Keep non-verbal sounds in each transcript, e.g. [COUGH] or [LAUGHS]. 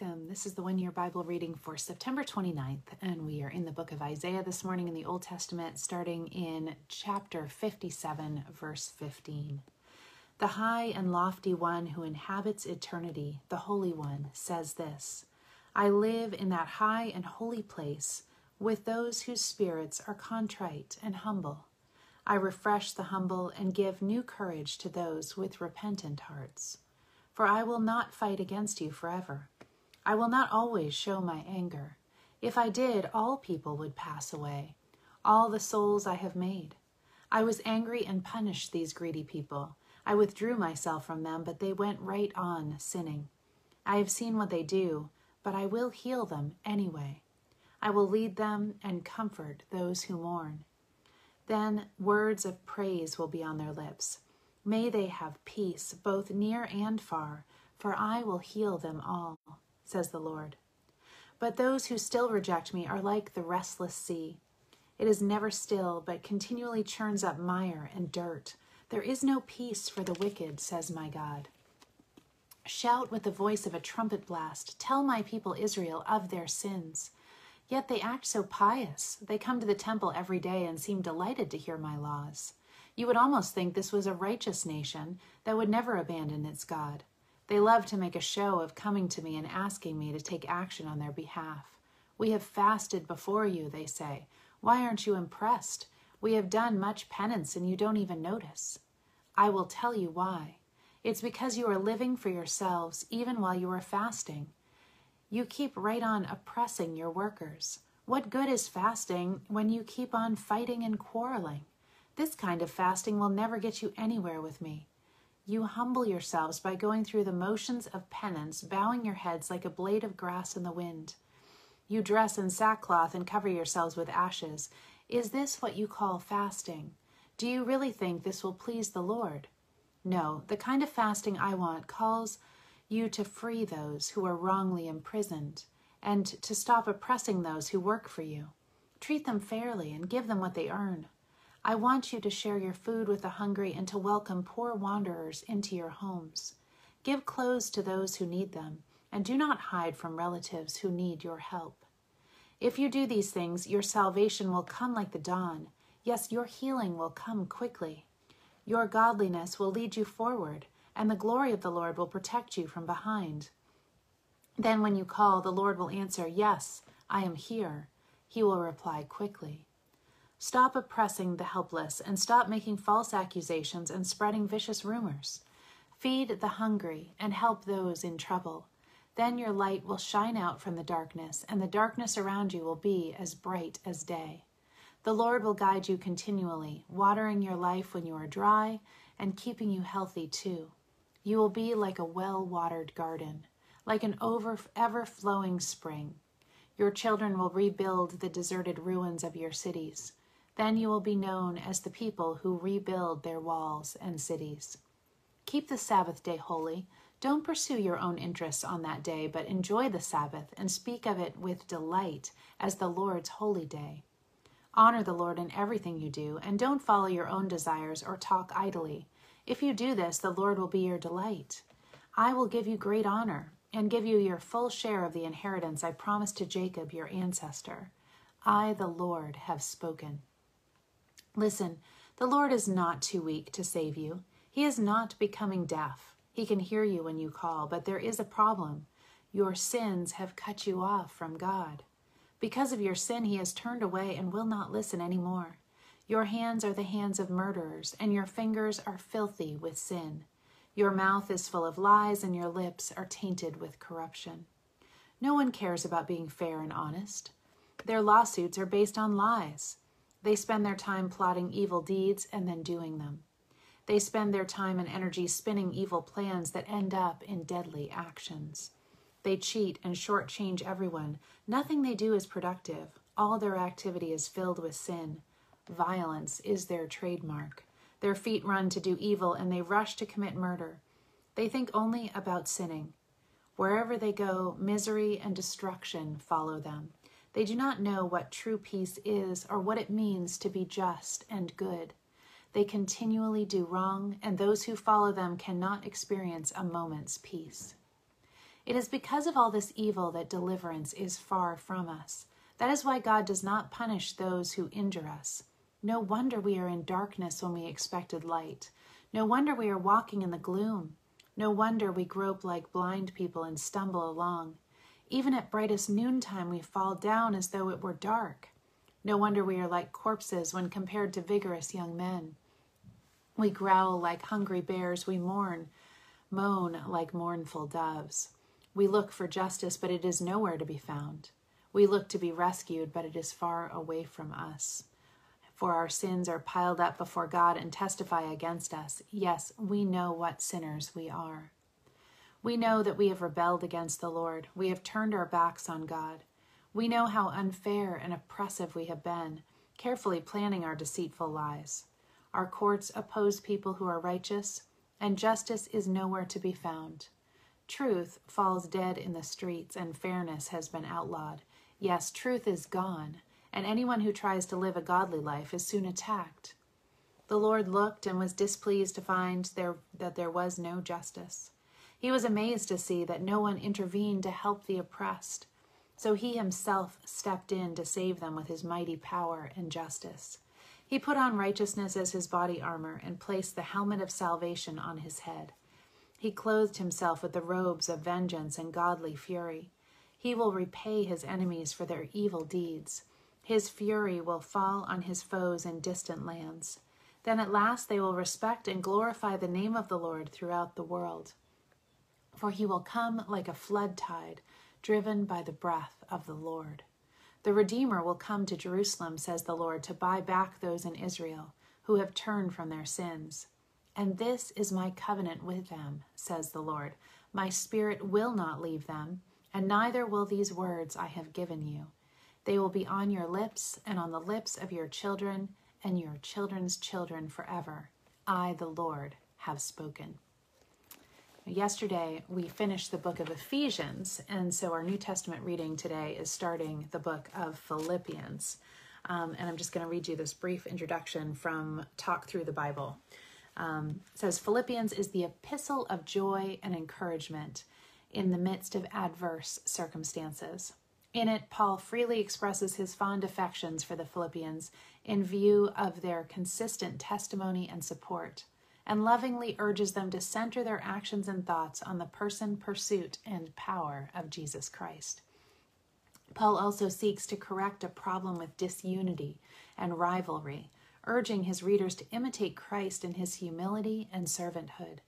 Welcome. This is the one year Bible reading for September 29th, and we are in the book of Isaiah this morning in the Old Testament, starting in chapter 57, verse 15. The high and lofty one who inhabits eternity, the Holy One, says this I live in that high and holy place with those whose spirits are contrite and humble. I refresh the humble and give new courage to those with repentant hearts. For I will not fight against you forever. I will not always show my anger. If I did, all people would pass away, all the souls I have made. I was angry and punished these greedy people. I withdrew myself from them, but they went right on sinning. I have seen what they do, but I will heal them anyway. I will lead them and comfort those who mourn. Then words of praise will be on their lips. May they have peace both near and far, for I will heal them all says the Lord. But those who still reject me are like the restless sea. It is never still, but continually churns up mire and dirt. There is no peace for the wicked, says my God. Shout with the voice of a trumpet blast. Tell my people Israel of their sins. Yet they act so pious. They come to the temple every day and seem delighted to hear my laws. You would almost think this was a righteous nation that would never abandon its God. They love to make a show of coming to me and asking me to take action on their behalf. We have fasted before you, they say. Why aren't you impressed? We have done much penance and you don't even notice. I will tell you why. It's because you are living for yourselves even while you are fasting. You keep right on oppressing your workers. What good is fasting when you keep on fighting and quarreling? This kind of fasting will never get you anywhere with me. You humble yourselves by going through the motions of penance, bowing your heads like a blade of grass in the wind. You dress in sackcloth and cover yourselves with ashes. Is this what you call fasting? Do you really think this will please the Lord? No, the kind of fasting I want calls you to free those who are wrongly imprisoned and to stop oppressing those who work for you. Treat them fairly and give them what they earn. I want you to share your food with the hungry and to welcome poor wanderers into your homes. Give clothes to those who need them, and do not hide from relatives who need your help. If you do these things, your salvation will come like the dawn. Yes, your healing will come quickly. Your godliness will lead you forward, and the glory of the Lord will protect you from behind. Then, when you call, the Lord will answer, Yes, I am here. He will reply quickly. Stop oppressing the helpless and stop making false accusations and spreading vicious rumors. Feed the hungry and help those in trouble. Then your light will shine out from the darkness, and the darkness around you will be as bright as day. The Lord will guide you continually, watering your life when you are dry and keeping you healthy too. You will be like a well watered garden, like an over, ever flowing spring. Your children will rebuild the deserted ruins of your cities. Then you will be known as the people who rebuild their walls and cities. Keep the Sabbath day holy. Don't pursue your own interests on that day, but enjoy the Sabbath and speak of it with delight as the Lord's holy day. Honor the Lord in everything you do, and don't follow your own desires or talk idly. If you do this, the Lord will be your delight. I will give you great honor and give you your full share of the inheritance I promised to Jacob, your ancestor. I, the Lord, have spoken. Listen, the Lord is not too weak to save you. He is not becoming deaf. He can hear you when you call, but there is a problem. Your sins have cut you off from God. Because of your sin, He has turned away and will not listen any more. Your hands are the hands of murderers, and your fingers are filthy with sin. Your mouth is full of lies, and your lips are tainted with corruption. No one cares about being fair and honest. Their lawsuits are based on lies. They spend their time plotting evil deeds and then doing them. They spend their time and energy spinning evil plans that end up in deadly actions. They cheat and shortchange everyone. Nothing they do is productive. All their activity is filled with sin. Violence is their trademark. Their feet run to do evil and they rush to commit murder. They think only about sinning. Wherever they go, misery and destruction follow them. They do not know what true peace is or what it means to be just and good. They continually do wrong, and those who follow them cannot experience a moment's peace. It is because of all this evil that deliverance is far from us. That is why God does not punish those who injure us. No wonder we are in darkness when we expected light. No wonder we are walking in the gloom. No wonder we grope like blind people and stumble along. Even at brightest noontime, we fall down as though it were dark. No wonder we are like corpses when compared to vigorous young men. We growl like hungry bears, we mourn, moan like mournful doves. We look for justice, but it is nowhere to be found. We look to be rescued, but it is far away from us for our sins are piled up before God and testify against us. Yes, we know what sinners we are. We know that we have rebelled against the Lord. We have turned our backs on God. We know how unfair and oppressive we have been, carefully planning our deceitful lies. Our courts oppose people who are righteous, and justice is nowhere to be found. Truth falls dead in the streets, and fairness has been outlawed. Yes, truth is gone, and anyone who tries to live a godly life is soon attacked. The Lord looked and was displeased to find there, that there was no justice. He was amazed to see that no one intervened to help the oppressed. So he himself stepped in to save them with his mighty power and justice. He put on righteousness as his body armor and placed the helmet of salvation on his head. He clothed himself with the robes of vengeance and godly fury. He will repay his enemies for their evil deeds his fury will fall on his foes in distant lands. Then at last they will respect and glorify the name of the Lord throughout the world. For he will come like a flood tide, driven by the breath of the Lord. The Redeemer will come to Jerusalem, says the Lord, to buy back those in Israel who have turned from their sins. And this is my covenant with them, says the Lord. My spirit will not leave them, and neither will these words I have given you. They will be on your lips and on the lips of your children and your children's children forever. I, the Lord, have spoken. Yesterday, we finished the book of Ephesians, and so our New Testament reading today is starting the book of Philippians. Um, and I'm just going to read you this brief introduction from Talk Through the Bible. Um, says Philippians is the epistle of joy and encouragement in the midst of adverse circumstances. In it, Paul freely expresses his fond affections for the Philippians in view of their consistent testimony and support, and lovingly urges them to center their actions and thoughts on the person, pursuit, and power of Jesus Christ. Paul also seeks to correct a problem with disunity and rivalry, urging his readers to imitate Christ in his humility and servanthood.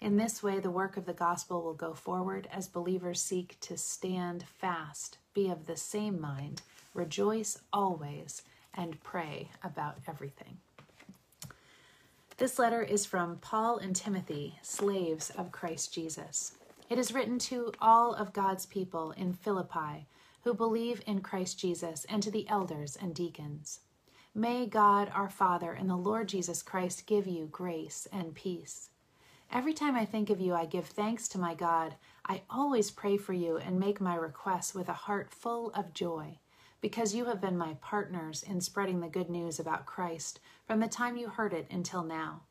In this way, the work of the gospel will go forward as believers seek to stand fast, be of the same mind, rejoice always, and pray about everything. This letter is from Paul and Timothy, slaves of Christ Jesus. It is written to all of God's people in Philippi who believe in Christ Jesus and to the elders and deacons. May God our Father and the Lord Jesus Christ give you grace and peace. Every time I think of you, I give thanks to my God. I always pray for you and make my requests with a heart full of joy, because you have been my partners in spreading the good news about Christ from the time you heard it until now.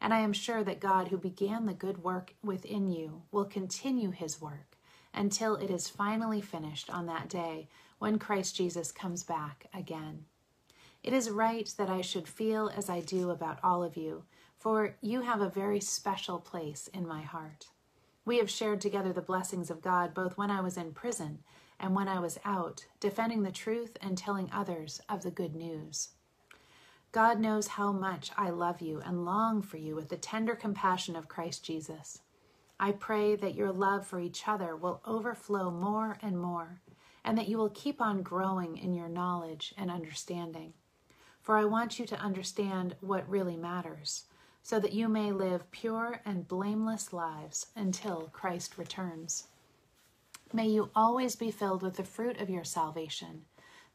And I am sure that God, who began the good work within you, will continue his work until it is finally finished on that day when Christ Jesus comes back again. It is right that I should feel as I do about all of you for you have a very special place in my heart. We have shared together the blessings of God both when I was in prison and when I was out, defending the truth and telling others of the good news. God knows how much I love you and long for you with the tender compassion of Christ Jesus. I pray that your love for each other will overflow more and more, and that you will keep on growing in your knowledge and understanding. For I want you to understand what really matters so that you may live pure and blameless lives until Christ returns. May you always be filled with the fruit of your salvation,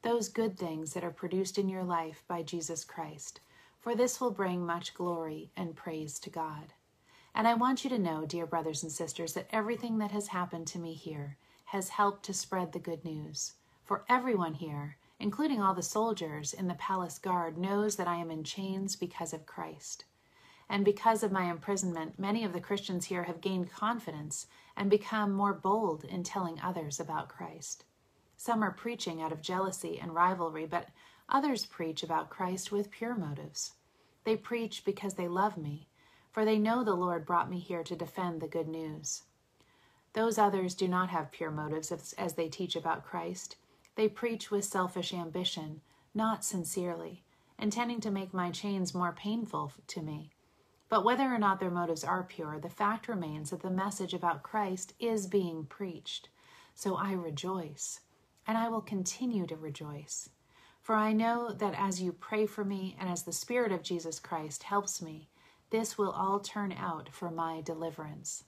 those good things that are produced in your life by Jesus Christ, for this will bring much glory and praise to God. And I want you to know, dear brothers and sisters, that everything that has happened to me here has helped to spread the good news. For everyone here, including all the soldiers in the palace guard, knows that I am in chains because of Christ. And because of my imprisonment, many of the Christians here have gained confidence and become more bold in telling others about Christ. Some are preaching out of jealousy and rivalry, but others preach about Christ with pure motives. They preach because they love me, for they know the Lord brought me here to defend the good news. Those others do not have pure motives as, as they teach about Christ. They preach with selfish ambition, not sincerely, intending to make my chains more painful to me. But whether or not their motives are pure, the fact remains that the message about Christ is being preached. So I rejoice and I will continue to rejoice. For I know that as you pray for me and as the Spirit of Jesus Christ helps me, this will all turn out for my deliverance.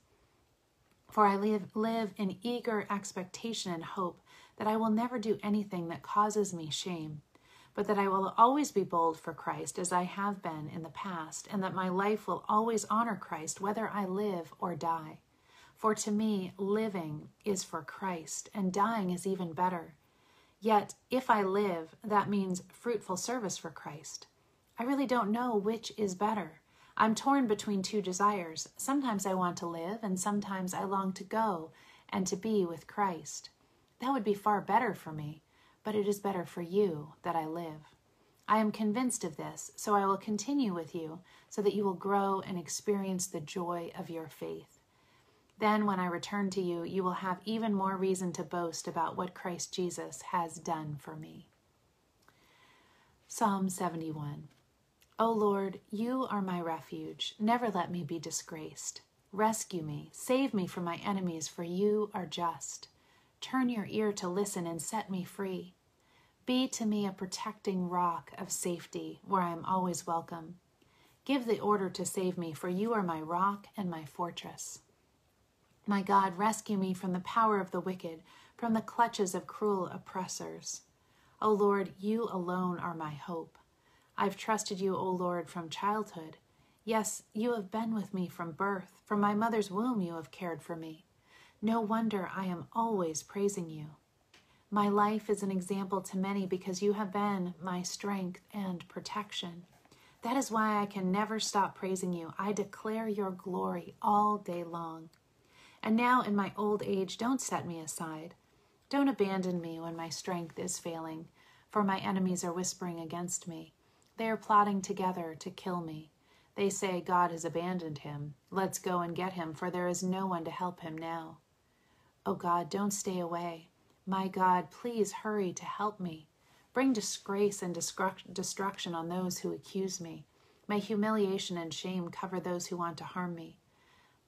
For I live, live in eager expectation and hope that I will never do anything that causes me shame, but that I will always be bold for Christ as I have been in the past, and that my life will always honor Christ whether I live or die. For to me, living is for Christ, and dying is even better. Yet, if I live, that means fruitful service for Christ. I really don't know which is better. I'm torn between two desires. Sometimes I want to live, and sometimes I long to go and to be with Christ. That would be far better for me, but it is better for you that I live. I am convinced of this, so I will continue with you, so that you will grow and experience the joy of your faith. Then, when I return to you, you will have even more reason to boast about what Christ Jesus has done for me. Psalm 71 O Lord, you are my refuge. Never let me be disgraced. Rescue me, save me from my enemies, for you are just. Turn your ear to listen and set me free. Be to me a protecting rock of safety where I am always welcome. Give the order to save me, for you are my rock and my fortress. My God, rescue me from the power of the wicked, from the clutches of cruel oppressors. O Lord, you alone are my hope. I've trusted you, O Lord, from childhood. Yes, you have been with me from birth. From my mother's womb, you have cared for me. No wonder I am always praising you. My life is an example to many because you have been my strength and protection. That is why I can never stop praising you. I declare your glory all day long. And now in my old age, don't set me aside. Don't abandon me when my strength is failing, for my enemies are whispering against me. They are plotting together to kill me. They say God has abandoned him. Let's go and get him, for there is no one to help him now. Oh God, don't stay away. My God, please hurry to help me. Bring disgrace and destruction on those who accuse me. May humiliation and shame cover those who want to harm me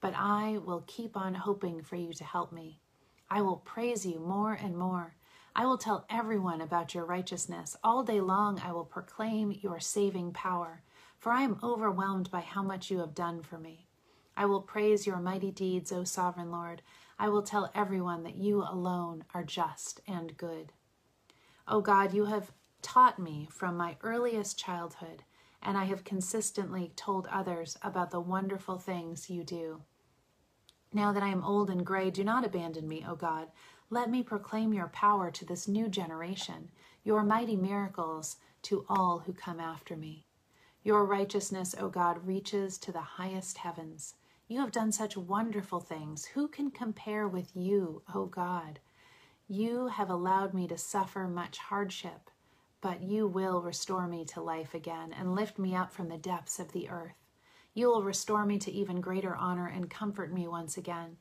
but I will keep on hoping for you to help me. I will praise you more and more. I will tell everyone about your righteousness. All day long I will proclaim your saving power, for I am overwhelmed by how much you have done for me. I will praise your mighty deeds, O sovereign Lord. I will tell everyone that you alone are just and good. O God, you have taught me from my earliest childhood, and I have consistently told others about the wonderful things you do. Now that I am old and gray, do not abandon me, O God. Let me proclaim your power to this new generation, your mighty miracles to all who come after me. Your righteousness, O God, reaches to the highest heavens. You have done such wonderful things. Who can compare with you, O God? You have allowed me to suffer much hardship, but you will restore me to life again and lift me up from the depths of the earth. You will restore me to even greater honor and comfort me once again.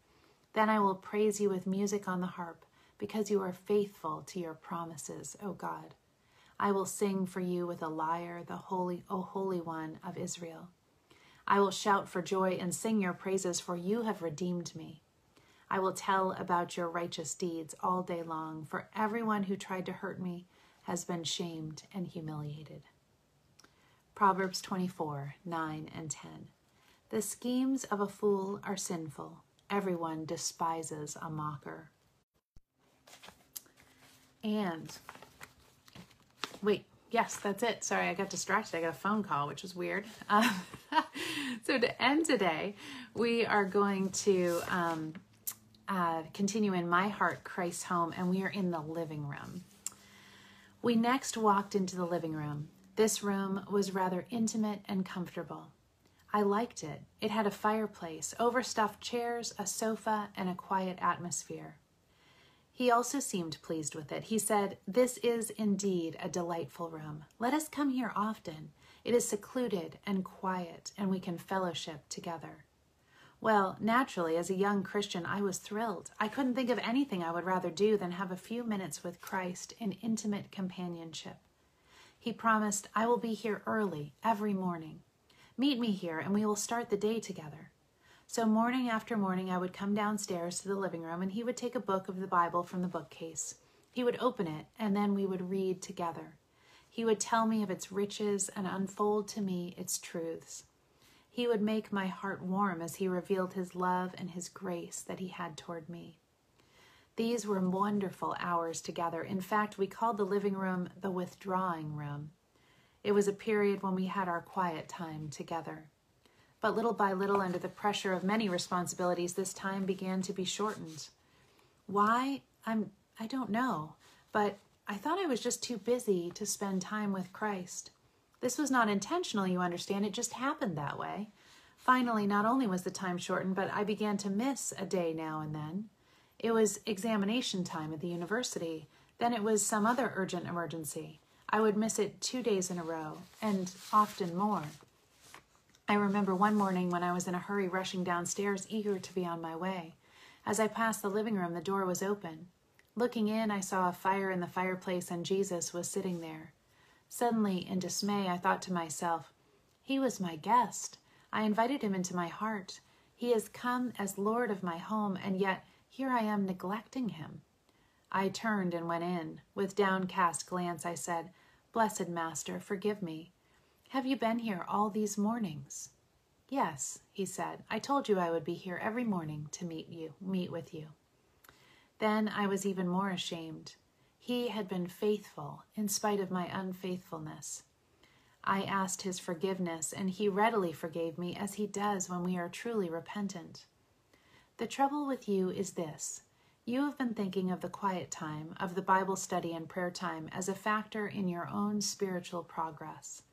Then I will praise you with music on the harp, because you are faithful to your promises, O God. I will sing for you with a lyre, the holy, O Holy One of Israel. I will shout for joy and sing your praises, for you have redeemed me. I will tell about your righteous deeds all day long, for everyone who tried to hurt me has been shamed and humiliated. Proverbs 24 9 and 10. The schemes of a fool are sinful. Everyone despises a mocker. And wait, yes, that's it. Sorry, I got distracted. I got a phone call, which was weird. Um, [LAUGHS] so to end today, we are going to um, uh, continue in My Heart, Christ's Home, and we are in the living room. We next walked into the living room. This room was rather intimate and comfortable. I liked it. It had a fireplace, overstuffed chairs, a sofa, and a quiet atmosphere. He also seemed pleased with it. He said, This is indeed a delightful room. Let us come here often. It is secluded and quiet, and we can fellowship together. Well, naturally, as a young Christian, I was thrilled. I couldn't think of anything I would rather do than have a few minutes with Christ in intimate companionship. He promised, I will be here early every morning. Meet me here, and we will start the day together. So, morning after morning, I would come downstairs to the living room, and he would take a book of the Bible from the bookcase. He would open it, and then we would read together. He would tell me of its riches and unfold to me its truths. He would make my heart warm as he revealed his love and his grace that he had toward me. These were wonderful hours together. In fact, we called the living room the withdrawing room. It was a period when we had our quiet time together. But little by little, under the pressure of many responsibilities, this time began to be shortened. Why? I'm I don't know, but I thought I was just too busy to spend time with Christ. This was not intentional, you understand, it just happened that way. Finally, not only was the time shortened, but I began to miss a day now and then. It was examination time at the university, then it was some other urgent emergency. I would miss it two days in a row, and often more. I remember one morning when I was in a hurry rushing downstairs, eager to be on my way. As I passed the living room, the door was open. Looking in, I saw a fire in the fireplace, and Jesus was sitting there. Suddenly, in dismay, I thought to myself, He was my guest. I invited him into my heart. He has come as Lord of my home, and yet here I am neglecting him. I turned and went in. With downcast glance, I said, Blessed Master, forgive me. Have you been here all these mornings? Yes, he said. I told you I would be here every morning to meet you, meet with you. Then I was even more ashamed. He had been faithful in spite of my unfaithfulness. I asked his forgiveness, and he readily forgave me, as he does when we are truly repentant. The trouble with you is this you have been thinking of the quiet time, of the Bible study and prayer time, as a factor in your own spiritual progress.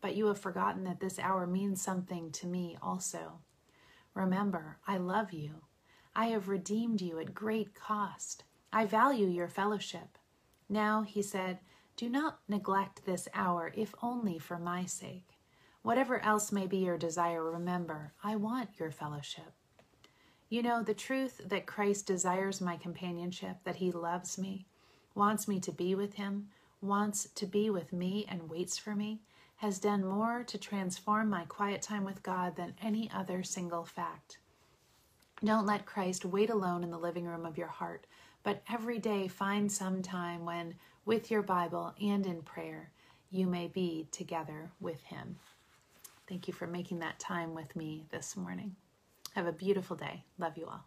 But you have forgotten that this hour means something to me also. Remember, I love you. I have redeemed you at great cost. I value your fellowship. Now, he said, do not neglect this hour, if only for my sake. Whatever else may be your desire, remember, I want your fellowship. You know, the truth that Christ desires my companionship, that he loves me, wants me to be with him, wants to be with me, and waits for me, has done more to transform my quiet time with God than any other single fact. Don't let Christ wait alone in the living room of your heart, but every day find some time when, with your Bible and in prayer, you may be together with Him. Thank you for making that time with me this morning. Have a beautiful day. Love you all.